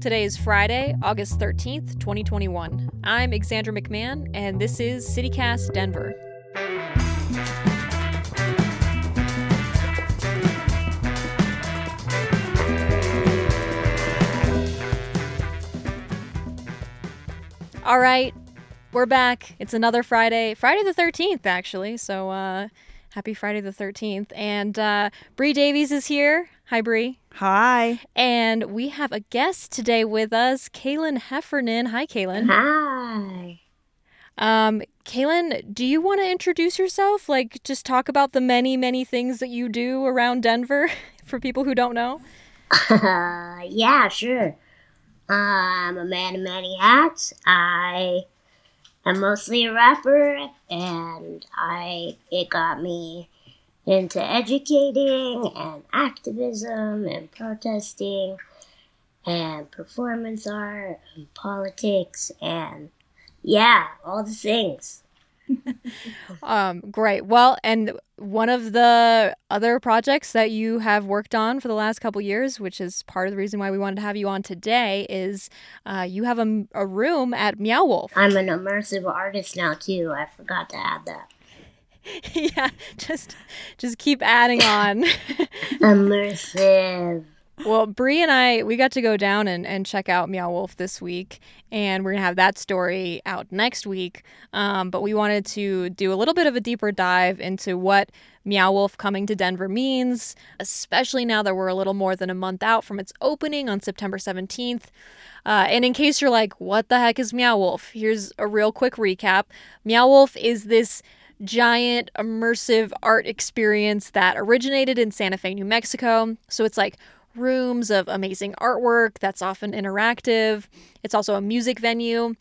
Today is Friday, August 13th, 2021. I'm Xandra McMahon, and this is CityCast Denver. All right, we're back. It's another Friday, Friday the 13th, actually. So, uh, happy Friday the 13th. And uh, Bree Davies is here. Hi, Bree. Hi. And we have a guest today with us, Kalyn Heffernan. Hi, Kalyn. Hi. Um, Kalyn, do you want to introduce yourself? Like, just talk about the many, many things that you do around Denver for people who don't know. Uh, yeah, sure. Uh, I'm a man of many hats. I am mostly a rapper, and I it got me into educating and activism and protesting and performance art and politics and yeah, all the things. Um, great. Well, and one of the other projects that you have worked on for the last couple years, which is part of the reason why we wanted to have you on today, is uh, you have a, a room at Meow Wolf. I'm an immersive artist now too. I forgot to add that. yeah, just just keep adding on. Immersive. Well, Bree and I, we got to go down and, and check out Meow Wolf this week, and we're gonna have that story out next week. Um, but we wanted to do a little bit of a deeper dive into what Meow Wolf coming to Denver means, especially now that we're a little more than a month out from its opening on September 17th. Uh, and in case you're like, what the heck is Meow Wolf? Here's a real quick recap Meow Wolf is this giant immersive art experience that originated in Santa Fe, New Mexico. So it's like rooms of amazing artwork that's often interactive. It's also a music venue.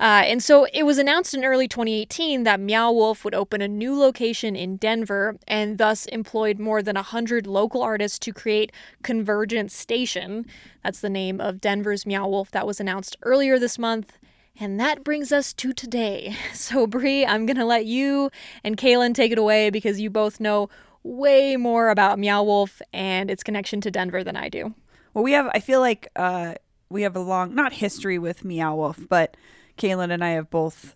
Uh, and so it was announced in early 2018 that Meow Wolf would open a new location in Denver and thus employed more than 100 local artists to create Convergence Station. That's the name of Denver's Meow Wolf that was announced earlier this month. And that brings us to today. So, Bree, I'm going to let you and Kalyn take it away because you both know way more about Meow Wolf and its connection to Denver than I do. Well, we have, I feel like uh, we have a long, not history with Meow Wolf, but Kalyn and I have both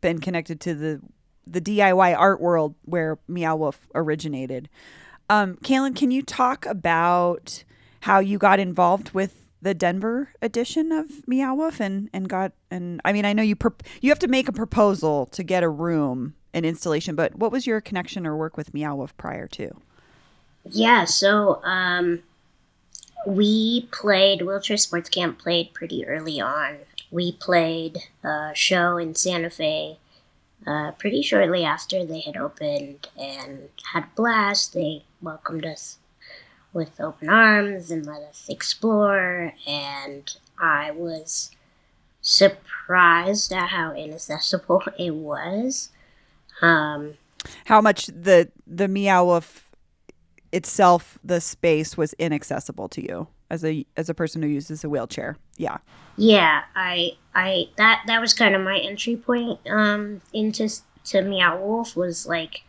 been connected to the the DIY art world where Meow Wolf originated. Um, Kalyn, can you talk about how you got involved with the Denver edition of Meow Wolf and and got and I mean I know you you have to make a proposal to get a room an installation, but what was your connection or work with Meow Wolf prior to? Yeah, so um, we played Wheelchair Sports Camp played pretty early on. We played a show in Santa Fe uh, pretty shortly after they had opened and had a blast. They welcomed us with open arms and let us explore, and I was surprised at how inaccessible it was. Um, How much the the Meow Wolf itself, the space was inaccessible to you as a as a person who uses a wheelchair. Yeah. yeah, I, I that that was kind of my entry point um, into to Meow Wolf was like,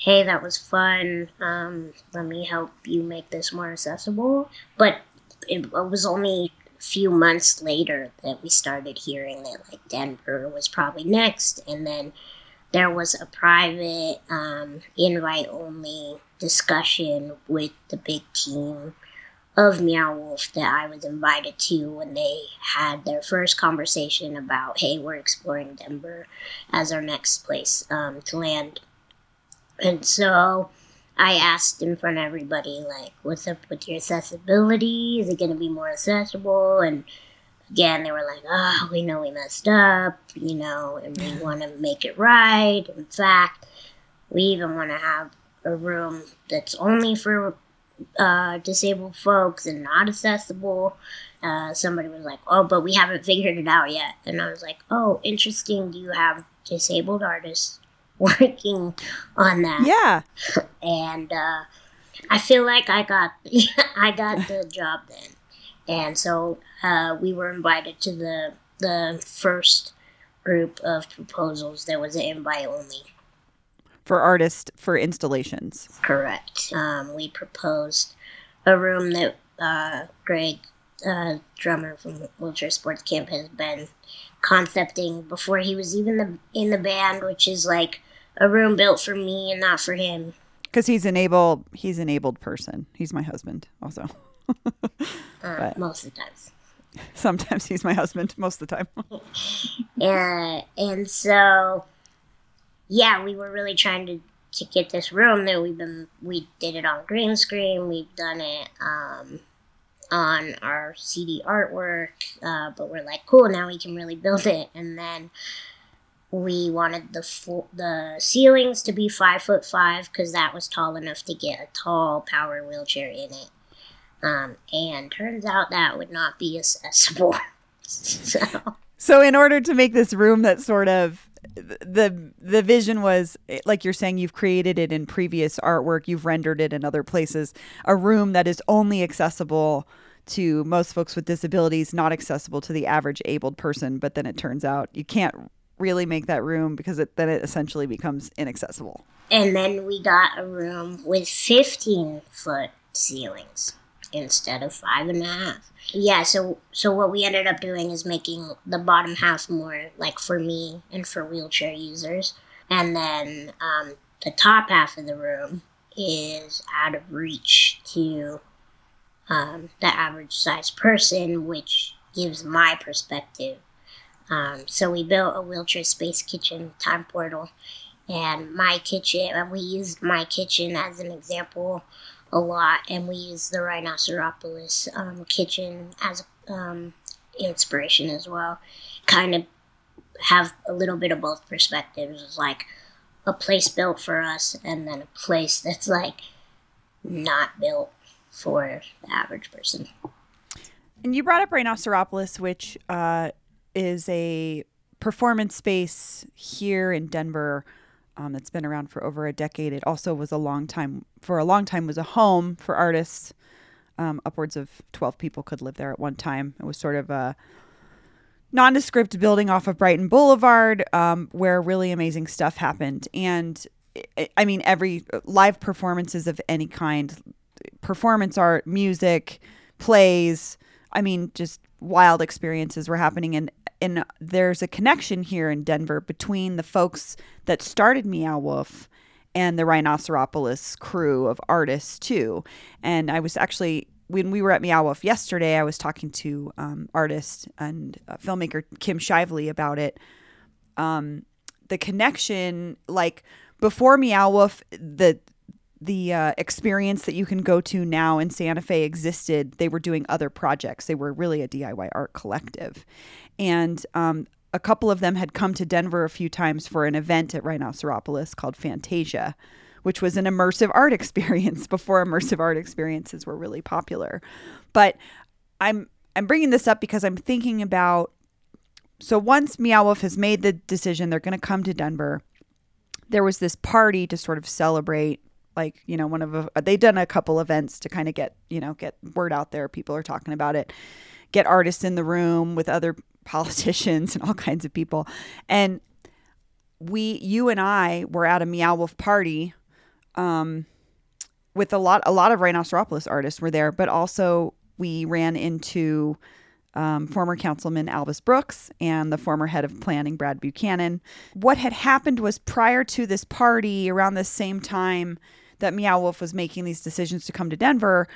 hey, that was fun. Um, let me help you make this more accessible. But it, was only a few months later that we started hearing that like Denver was probably next, and then there was a private um, invite only discussion with the big team of Meow Wolf that I was invited to when they had their first conversation about, hey, we're exploring Denver as our next place um, to land. And so I asked in front of everybody, like, what's up with your accessibility? Is it going to be more accessible? And again, they were like, oh, we know we messed up, you know, and we want to make it right. In fact, we even want to have a room that's only for uh, disabled folks and not accessible. Uh, somebody was like, oh, but we haven't figured it out yet. And I was like, oh, interesting. Do you have disabled artists working on that? Yeah. and uh, I feel like I got I got the job then, and so uh, we were invited to the the first group of proposals. There was an invite only. For artists for installations. Correct. Um, we proposed a room that uh, Greg uh, drummer from Wheelchair Sports Camp, has been concepting before he was even the, in the band, which is like a room built for me and not for him. Because he's enabled. He's an abled person. He's my husband, also. uh, most of the times. Sometimes he's my husband. Most of the time. uh, and so, yeah, we were really trying to to get this room that we've been we did it on green screen. We've done it. Um, on our CD artwork, uh, but we're like, cool, now we can really build it. And then we wanted the fo- the ceilings to be five foot five because that was tall enough to get a tall power wheelchair in it. Um, and turns out that would not be accessible. so. so, in order to make this room that sort of the the vision was like you're saying you've created it in previous artwork you've rendered it in other places a room that is only accessible to most folks with disabilities not accessible to the average abled person but then it turns out you can't really make that room because it, then it essentially becomes inaccessible. And then we got a room with 15 foot ceilings instead of five and a half. Yeah so so what we ended up doing is making the bottom half more like for me and for wheelchair users. And then um, the top half of the room is out of reach to um, the average size person which gives my perspective um, so we built a wheelchair space kitchen time portal and my kitchen we used my kitchen as an example a lot, and we used the Rhinoceropolis um, kitchen as um, inspiration as well. Kind of have a little bit of both perspectives. It's like a place built for us, and then a place that's like not built for the average person. And you brought up Rhinoceropolis, which uh, is a performance space here in Denver um, that's been around for over a decade. It also was a long time, for a long time, was a home for artists. Um, upwards of 12 people could live there at one time. It was sort of a nondescript building off of Brighton Boulevard um, where really amazing stuff happened. And I mean, every live performances of any kind, performance art, music, plays, I mean, just wild experiences were happening. And and there's a connection here in Denver between the folks that started Meow Wolf and the Rhinoceropolis crew of artists too. And I was actually when we were at Meow Wolf yesterday, I was talking to um, artist and uh, filmmaker Kim Shively about it. Um, the connection, like before Meow Wolf, the the uh, experience that you can go to now in Santa Fe existed. They were doing other projects. They were really a DIY art collective, and um, a couple of them had come to Denver a few times for an event at Rhinoceropolis called Fantasia, which was an immersive art experience before immersive art experiences were really popular. But I'm I'm bringing this up because I'm thinking about so once Meow Wolf has made the decision they're going to come to Denver, there was this party to sort of celebrate like you know one of a, they've done a couple events to kind of get you know get word out there people are talking about it get artists in the room with other politicians and all kinds of people. And we, you and I, were at a Meow Wolf party um, with a lot, a lot of Rhinoceropolis artists were there, but also we ran into um, former councilman Albus Brooks and the former head of planning Brad Buchanan. What had happened was prior to this party, around the same time that Meow Wolf was making these decisions to come to Denver,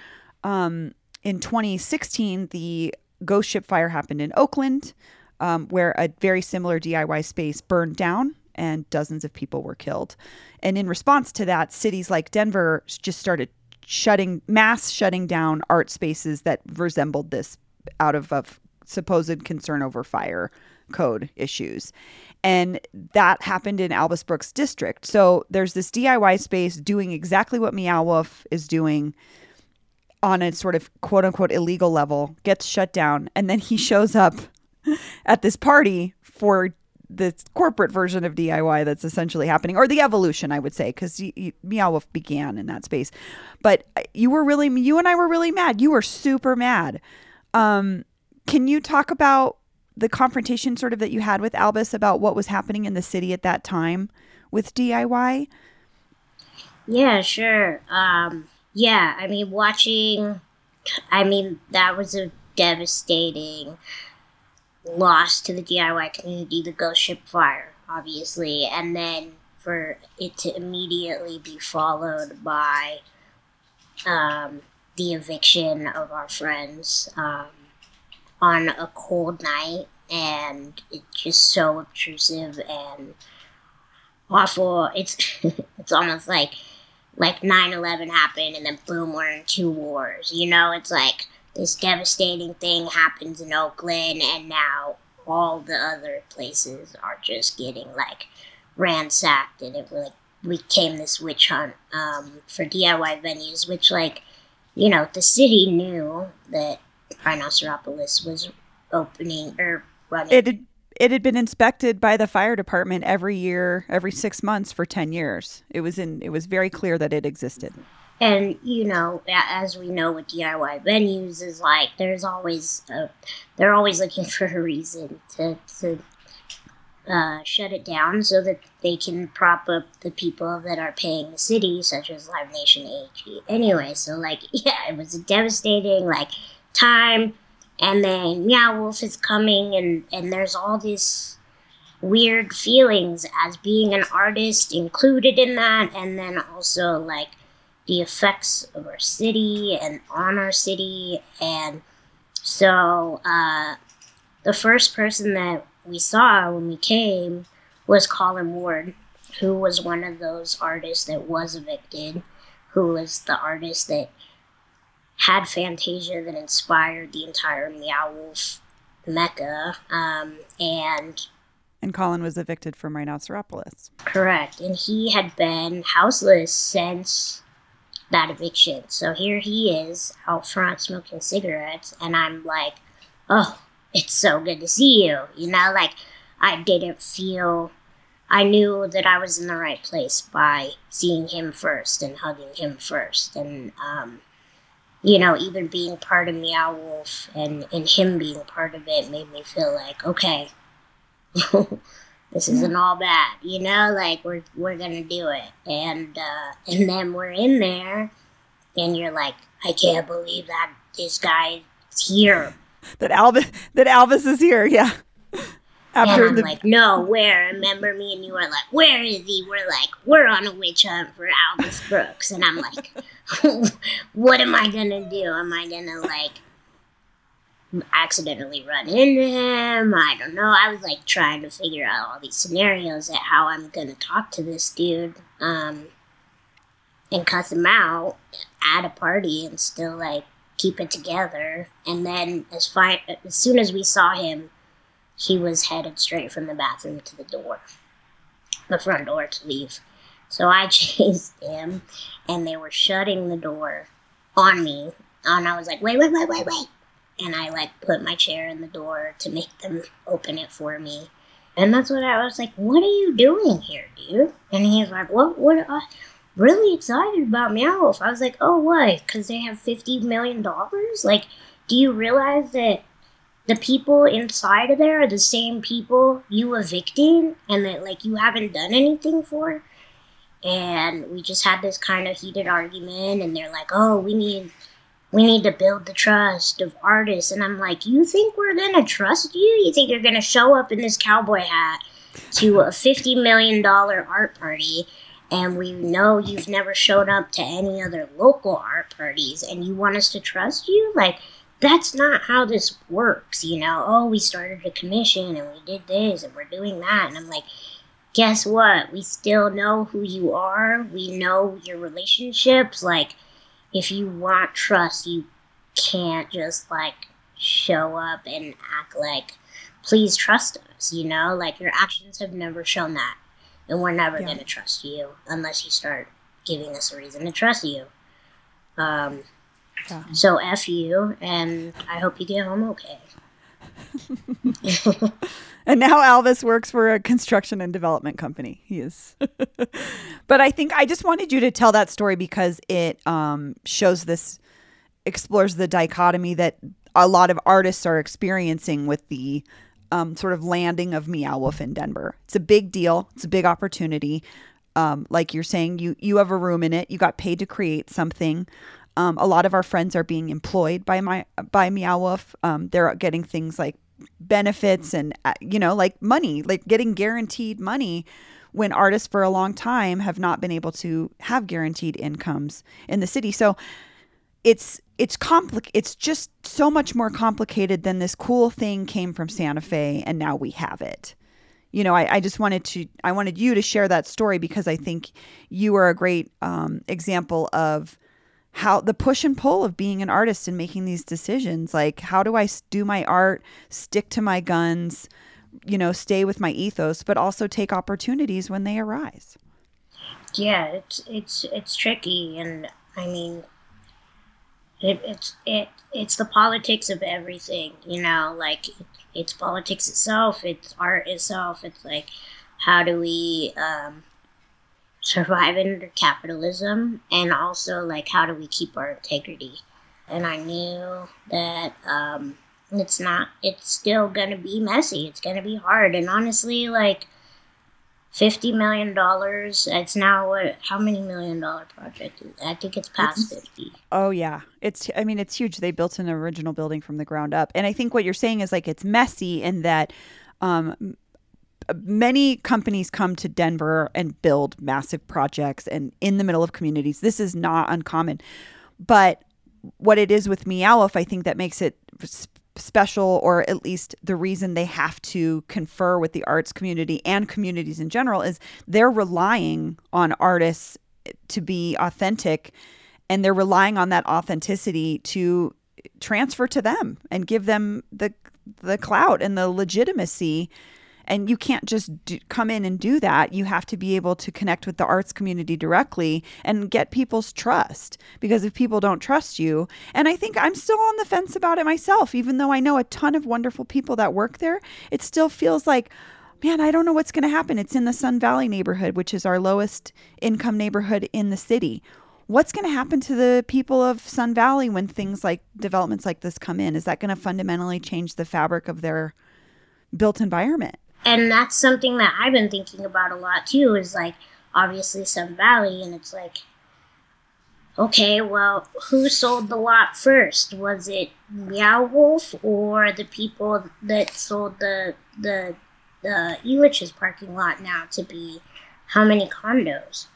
um, in 2016, the ghost ship fire happened in Oakland, um, where a very similar DIY space burned down and dozens of people were killed. And in response to that, cities like Denver just started shutting, mass shutting down art spaces that resembled this out of, of supposed concern over fire code issues. And that happened in Albus Brooks district. So there's this DIY space doing exactly what Meow Wolf is doing on a sort of quote unquote illegal level, gets shut down, and then he shows up at this party for the corporate version of DIY that's essentially happening, or the evolution, I would say, because Meow Wolf began in that space. But uh, you were really, you and I were really mad. You were super mad. Um, can you talk about the confrontation sort of that you had with Albus about what was happening in the city at that time with DIY? Yeah, sure. Um, yeah, I mean, watching, I mean, that was a devastating loss to the DIY community, the Ghost Ship Fire, obviously, and then for it to immediately be followed by um, the eviction of our friends um, on a cold night, and it's just so obtrusive and awful. It's it's almost like like 9-11 happened and then boom we're in two wars you know? It's like this devastating thing happens in oakland and now all the other places are just getting like ransacked and it like became this witch hunt um, for diy venues which like you know the city knew that rhinoceropolis was opening or running. It it had been inspected by the fire department every year, every six months for ten years. It was in. It was very clear that it existed. And you know, as we know with DIY venues, is like there's always a, they're always looking for a reason to to uh, shut it down so that they can prop up the people that are paying the city, such as Live Nation AEG. Anyway, so like yeah, it was a devastating like time, and then Meow Wolf is coming, and and there's all these weird feelings as being an artist included in that, and then also like the effects of our city and on our city. And so uh, the first person that we saw when we came was Colin Ward, who was one of those artists that was evicted, who was the artist that had Fantasia that inspired the entire Meow Wolf mecca. Um, and And Colin was evicted from Rhinoceropolis. Correct. And he had been houseless since that eviction. So here he is out front smoking cigarettes, and I'm like, oh, it's so good to see you. You know, like, I didn't feel. I knew that I was in the right place by seeing him first and hugging him first. And, um, you know, even being part of Meow Wolf and, and him being part of it made me feel like, okay, this isn't all bad, you know. Like we're we're gonna do it, and uh, and then we're in there, and you're like, I can't believe that this guy's here. That Albus. That Albus is here. Yeah. After and I'm the like, no, where? Remember me? And you are like, where is he? We're like, we're on a witch hunt for Albus Brooks, and I'm like, what am I gonna do? Am I gonna like accidentally run into him? I don't know. I was like trying to figure out all these scenarios at how I'm gonna talk to this dude, um, and cuss him out at a party and still like keep it together. And then as fine as soon as we saw him, he was headed straight from the bathroom to the door, the front door to leave. So I chased him, and they were shutting the door on me. And I was like, wait, wait, wait, wait, wait. And I like put my chair in the door to make them open it for me. And that's what I was like, what are you doing here, dude? And he's like, what, what, I really excited about Meow I was like, oh, what? Because they have $50 million? Like, do you realize that the people inside of there are the same people you evicted and that, like, you haven't done anything for? And we just had this kind of heated argument, and they're like, oh, we need. We need to build the trust of artists. And I'm like, you think we're to trust you? You think you're to show up in this cowboy hat to a $50 million art party and we know you've never showed up to any other local art parties and you want us to trust you like that's not how this works you know? Oh we started a commission and we did this and we're doing that. And i'm like guess what? We still know who you are. We know your relationships. Like if you want trust you can't just like show up and act like please trust us you know? Like your actions have never shown that. And we're never Yeah. going to trust you unless you start giving us a reason to trust you. Um, Yeah. So F you, and I hope you get home okay. And now Albus works for a construction and development company. He is. but I think I just wanted you to tell that story because it um, shows this, explores the dichotomy that a lot of artists are experiencing with the um, sort of landing of Meow Wolf in Denver. It's a big deal. It's a big opportunity. Um, like you're saying, you you have a room in it. You got paid to create something. Um, a lot of our friends are being employed by my by Meow Wolf. Um, they're getting things like benefits and uh, you know like money, like getting guaranteed money when artists for a long time have not been able to have guaranteed incomes in the city. So it's it's compli- it's just so much more complicated than this cool thing came from Santa Fe and now we have it. You know, I, I just wanted to I wanted you to share that story because I think you are a great um, example of how the push and pull of being an artist and making these decisions. Like, how do I do my art, stick to my guns, you know, stay with my ethos, but also take opportunities when they arise. Yeah, it's it's it's tricky, and I mean, it, it's it it's the politics of everything, you know. Like it, it's politics itself, it's art itself. It's like how do we um, survive under capitalism, and also like how do we keep our integrity? And I knew that um, it's not. It's still gonna be messy. It's gonna be hard, and honestly, like fifty million dollars. It's now what? How many million dollar project? I think it's past It's- fifty. Oh yeah, it's I mean it's huge. They built an original building from the ground up, and I think what you're saying is like it's messy in that um, many companies come to Denver and build massive projects and in the middle of communities. This is not uncommon, but what it is with Meow Wolf, I think that makes it special, or at least the reason they have to confer with the arts community and communities in general is they're relying on artists to be authentic and they're relying on that authenticity to transfer to them and give them the the clout and the legitimacy and you can't just do, come in and do that you have to be able to connect with the arts community directly and get people's trust because if people don't trust you and i think i'm still on the fence about it myself even though i know a ton of wonderful people that work there it still feels like man, I don't know what's going to happen. It's in the Sun Valley neighborhood, which is our lowest income neighborhood in the city. What's going to happen to the people of Sun Valley when things like developments like this come in? Is that going to fundamentally change the fabric of their built environment? And that's something that I've been thinking about a lot too. Is like obviously Sun Valley, and it's like, okay, well, who sold the lot first? Was it Meow Wolf or the people that sold the the the Elitch's parking lot now to be how many condos?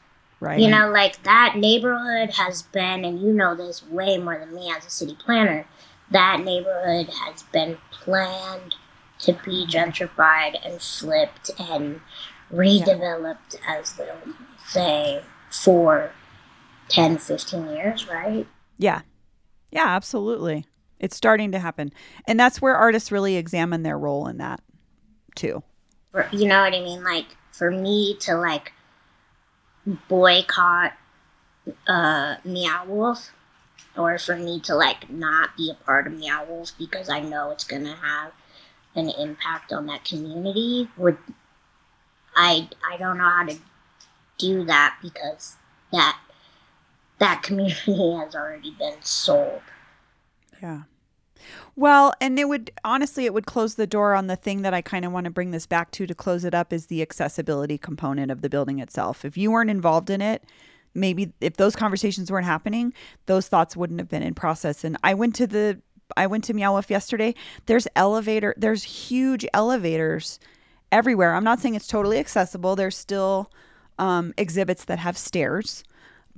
Right. You know, like that neighborhood has been, and you know this way more than me as a city planner, that neighborhood has been planned to be gentrified and flipped and redeveloped, as they'll say, for 10, 15 years, right? Yeah. Yeah, absolutely. It's starting to happen. And that's where artists really examine their role in that too. You know what I mean? Like, for me to, like, boycott uh, Meow Wolf, or for me to, like, not be a part of Meow Wolf because I know it's going to have an impact on that community would I I don't know how to do that because that that community has already been sold. Yeah. Well, and it would honestly, it would close the door on the thing that I kind of want to bring this back to to close it up is the accessibility component of the building itself. If you weren't involved in it, maybe if those conversations weren't happening, those thoughts wouldn't have been in process. And I went to the, I went to Meow Wolf yesterday. There's elevator, there's huge elevators everywhere. I'm not saying it's totally accessible. There's still um, exhibits that have stairs,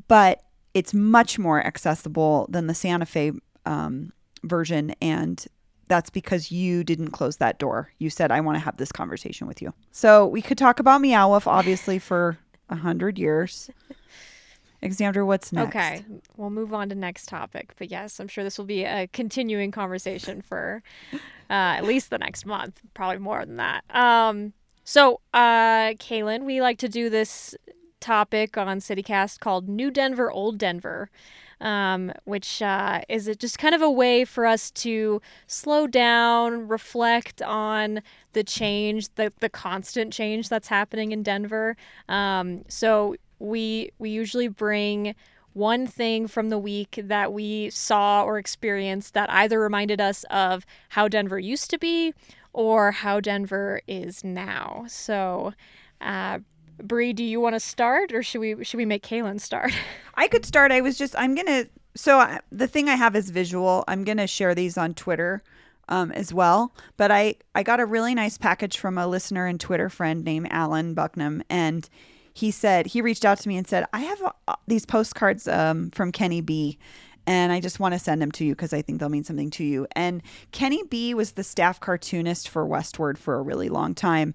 but it's much more accessible than the Santa Fe um, version. And that's because you didn't close that door. You said, I want to have this conversation with you. So we could talk about Meow Wolf, obviously, for a hundred years. Alexander, what's next? Okay, we'll move on to next topic. But yes, I'm sure this will be a continuing conversation for uh, at least the next month, probably more than that. Um, so, uh, Kalyn, we like to do this topic on CityCast called New Denver, Old Denver. Um, which uh, is it just kind of a way for us to slow down, reflect on the change, the, the constant change that's happening in Denver. Um, so we we usually bring one thing from the week that we saw or experienced that either reminded us of how Denver used to be or how Denver is now. So, uh, Bree, do you want to start, or should we should we make Kalyn start? I could start. I was just I'm gonna so I, the thing I have is visual. I'm gonna share these on Twitter um, as well. But I I got a really nice package from a listener and Twitter friend named Alan Bucknam, and he said he reached out to me and said I have uh, these postcards um, from Kenny Be. And I just want to send them to you because I think they'll mean something to you. And Kenny Be was the staff cartoonist for Westword for a really long time.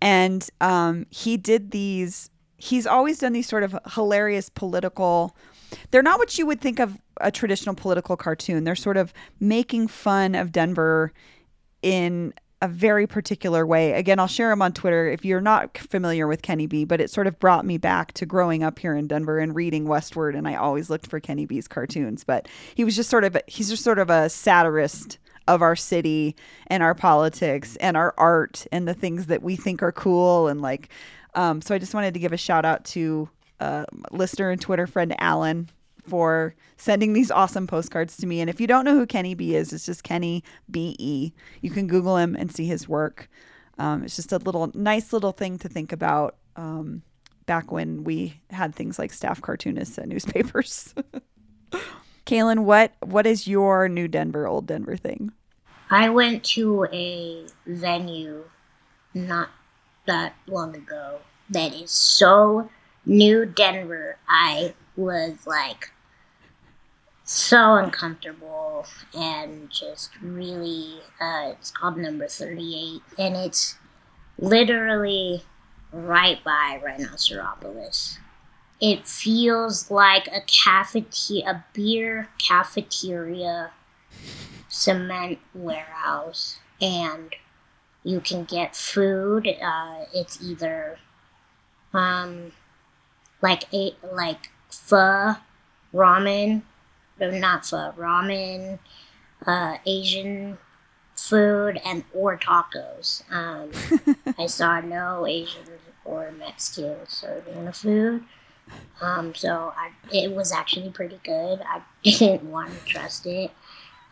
And um, he did these, he's always done these sort of hilarious political they're not what you would think of a traditional political cartoon. They're sort of making fun of Denver in a very particular way. Again, I'll share them on Twitter if you're not familiar with Kenny Be, but it sort of brought me back to growing up here in Denver and reading Westword and I always looked for Kenny Be's cartoons, but he was just sort of he's just sort of a satirist of our city and our politics and our art and the things that we think are cool and like um, so I just wanted to give a shout out to uh, listener and Twitter friend Alan for sending these awesome postcards to me. And if you don't know who Kenny Be is, it's just Kenny B E. You can Google him and see his work. Um, it's just a little nice little thing to think about um, back when we had things like staff cartoonists at newspapers. Kalyn, what what is your new Denver, old Denver thing? I went to a venue not that long ago that is so New Denver, I was like so uncomfortable and just really uh, it's called number 38 and it's literally right by rhinoceropolis. It feels like a cafeteria a beer cafeteria cement warehouse and you can get food uh, it's either um, like a like pho, ramen, no, not pho, ramen, uh, Asian food, and or tacos. Um, I saw no Asians or Mexicans serving the food. Um, so I, it was actually pretty good. I didn't want to trust it.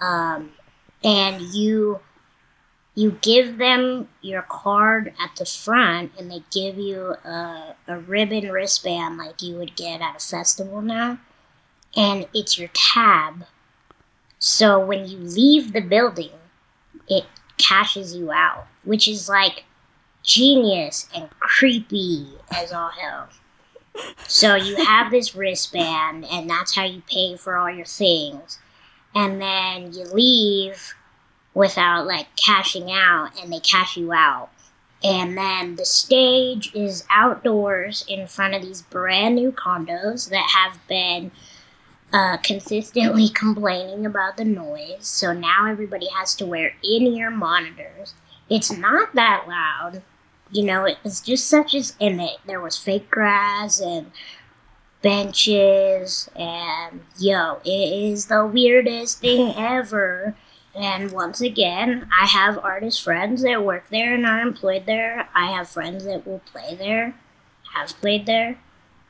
Um, and you you give them your card at the front and they give you a, a ribbon wristband like you would get at a festival now and it's your tab. So when you leave the building it cashes you out which is like genius and creepy as all hell. So you have this wristband and that's how you pay for all your things. And then you leave without like cashing out and they cash you out. And then the stage is outdoors in front of these brand new condos that have been uh, consistently complaining about the noise. So now everybody has to wear in ear monitors. It's not that loud. You know, it was just such as, and it, there was fake grass and benches, and yo, it is the weirdest thing ever. And once again, I have artist friends that work there and are employed there. I have friends that will play there, have played there.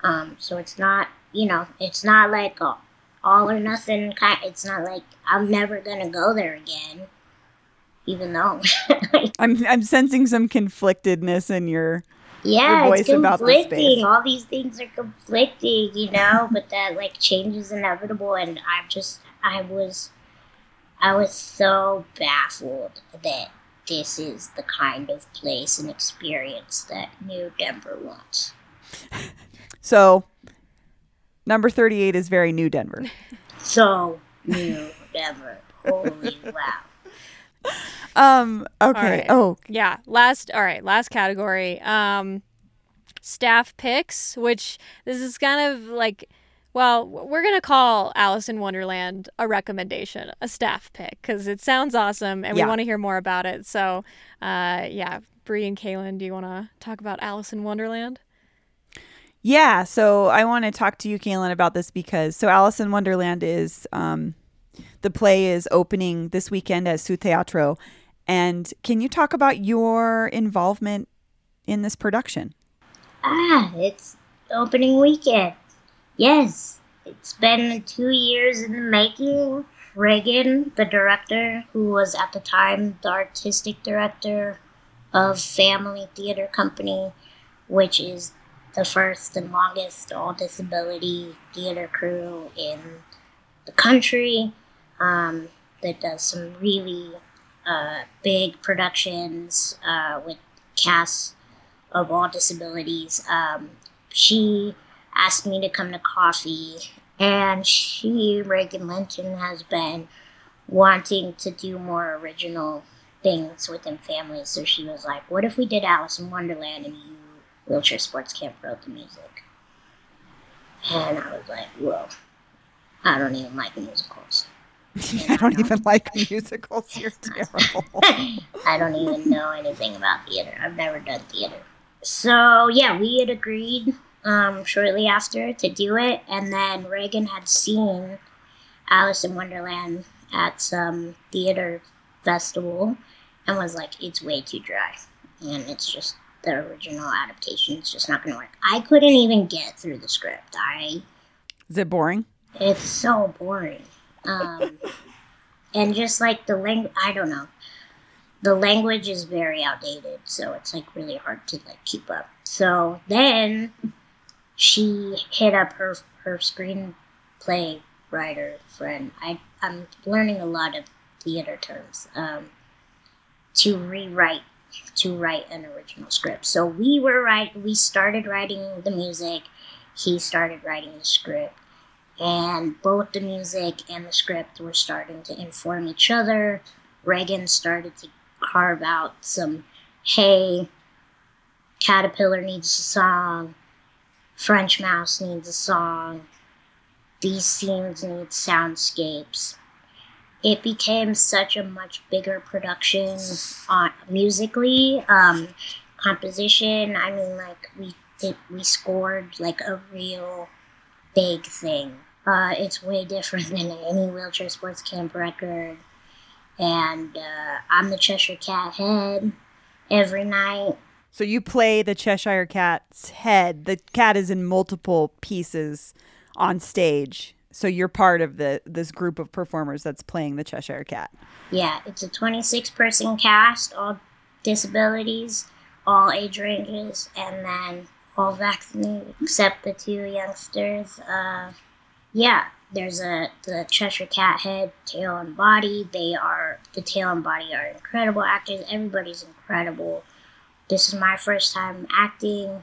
Um, so it's not, you know, it's not like a all or nothing kind. It's not like I'm never gonna go there again, even though. I'm I'm sensing some conflictedness in your yeah, your it's conflicting. All these things are conflicting, you know. but that like change is inevitable, and I'm just I was I was so baffled that this is the kind of place and experience that New Denver wants. So, number 38 is very New Denver. So, New Denver. Holy wow. Um, okay. Right. Oh, Yeah. Last all right, last category. Um staff picks, which this is kind of like well, we're going to call Alice in Wonderland a recommendation, a staff pick, because it sounds awesome and we want to hear more about it. So, uh, yeah, Bree and Kalyn, do you want to talk about Alice in Wonderland? Yeah, so I want to talk to you, Kalyn, about this because so Alice in Wonderland is um, the play is opening this weekend at Su Teatro, and can you talk about your involvement in this production? Ah, it's opening weekend. Yes, it's been two years in the making. Regan, the director, who was at the time the artistic director of Phamaly Theater Company, which is the first and longest all disability theater crew in the country um, that does some really uh, big productions uh, with casts of all disabilities. Um, she asked me to come to coffee, and she, Regan Linton, has been wanting to do more original things within families. So she was like, "What if we did Alice in Wonderland and you, Wheelchair Sports Camp, wrote the music?" And I was like, "Whoa, I don't even like musicals." I don't even like musicals. You're terrible. I don't even know anything about theater. I've never done theater. So yeah, we had agreed um, shortly after to do it, and then Regan had seen Alice in Wonderland at some theater festival and was like, "It's way too dry, and it's just the original adaptation is just not going to work." I couldn't even get through the script. I Is it boring? it's so boring. Um, and just like the language, I don't know. The language is very outdated, so it's like really hard to like keep up. So then she hit up her her screenplay writer friend. I I'm learning a lot of theater terms. Um, to rewrite to write an original script. So we were right. We started writing the music. He started writing the script and both the music and the script were starting to inform each other. Regan started to carve out some hey, Caterpillar needs a song, French Mouse needs a song, these scenes need soundscapes. It became such a much bigger production on musically, um, composition. I mean, like we it, we scored like a real big thing. Uh, it's way different than any wheelchair sports camp record. And uh, I'm the Cheshire Cat head every night. So you play the Cheshire Cat's head. The cat is in multiple pieces on stage. So you're part of the this group of performers that's playing the Cheshire Cat. Yeah, it's a 26 person cast, all disabilities, all age ranges, and then all vaccinated except the two youngsters. Uh, yeah, there's a the Cheshire Cat head, tail, and body. They are the tail and body are incredible actors. Everybody's incredible. This is my first time acting.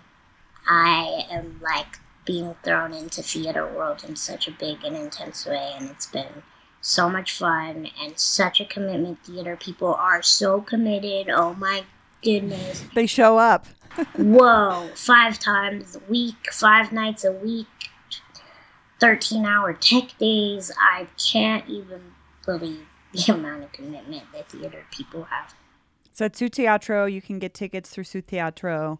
I am like being thrown into theater world in such a big and intense way, and it's been so much fun and such a commitment. Theater people are so committed. Oh my goodness. They show up. Whoa, five times a week, five nights a week, 13 hour tech days. I can't even believe the amount of commitment that theater people have. So at Su Teatro, you can get tickets through Su Teatro.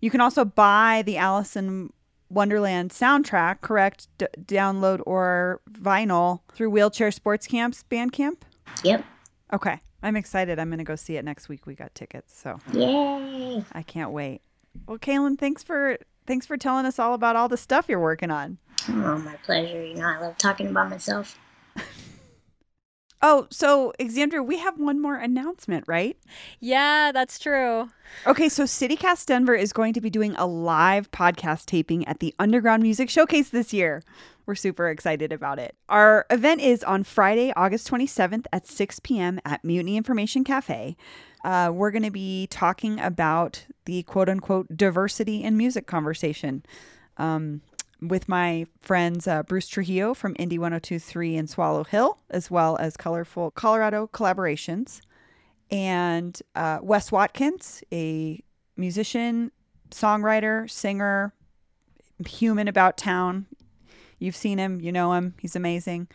You can also buy the Alice in Wonderland soundtrack, correct? D- download or vinyl through Wheelchair Sports Camps Bandcamp. Yep. Okay, I'm excited. I'm going to go see it next week. We got tickets, so Yay. I can't wait. Well, Kalyn, thanks for thanks for telling us all about all the stuff you're working on. Oh, my pleasure. You know, I love talking about myself. Oh, so Xandra, we have one more announcement, right? Yeah, that's true. Okay, so CityCast Denver is going to be doing a live podcast taping at the Underground Music Showcase this year. We're super excited about it. Our event is on Friday, August 27th at 6 p.m. at Mutiny Information Cafe. Uh, we're going to be talking about the quote unquote diversity in music conversation. Um, with my friends uh, Bruce Trujillo from Indie 1023 in Swallow Hill, as well as Colorful Colorado Collaborations, and uh, Wes Watkins, a musician, songwriter, singer, human about town. You've seen him, you know him, he's amazing.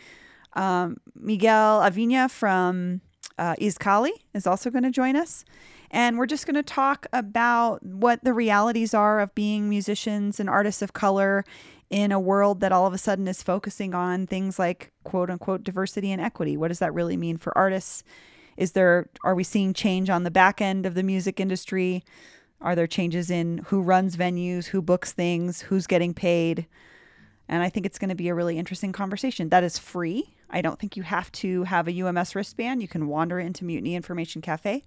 Um, Miguel Avina from uh, Izcalli is also going to join us. And we're just going to talk about what the realities are of being musicians and artists of color in a world that all of a sudden is focusing on things like quote unquote diversity and equity. What does that really mean for artists? Is there are we seeing change on the back end of the music industry? Are there changes in who runs venues, who books things, who's getting paid? And I think it's going to be a really interesting conversation. That is free. I don't think you have to have a UMS wristband. You can wander into Mutiny Information Cafe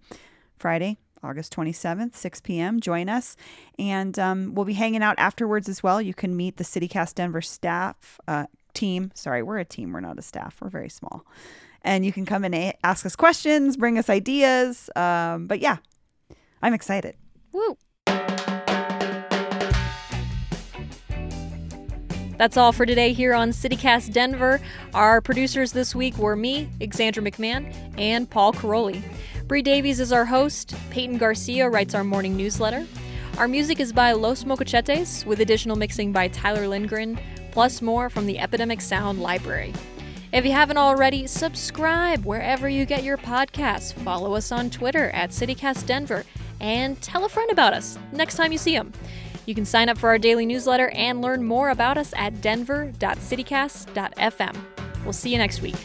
Friday, August 27th, 6 p.m. Join us. And um, we'll be hanging out afterwards as well. You can meet the CityCast Denver staff, uh, team. Sorry, we're a team. We're not a staff. We're very small. And you can come and a- ask us questions, bring us ideas. Um, but yeah, I'm excited. Woo! That's all for today here on CityCast Denver. Our producers this week were me, Xandra McMahon, and Paul Karolyi. Bree Davies is our host. Peyton Garcia writes our morning newsletter. Our music is by Los Mocochetes, with additional mixing by Tyler Lindgren, plus more from the Epidemic Sound Library. If you haven't already, subscribe wherever you get your podcasts. Follow us on Twitter at CityCast Denver, and tell a friend about us next time you see them. You can sign up for our daily newsletter and learn more about us at denver.citycast.fm. We'll see you next week.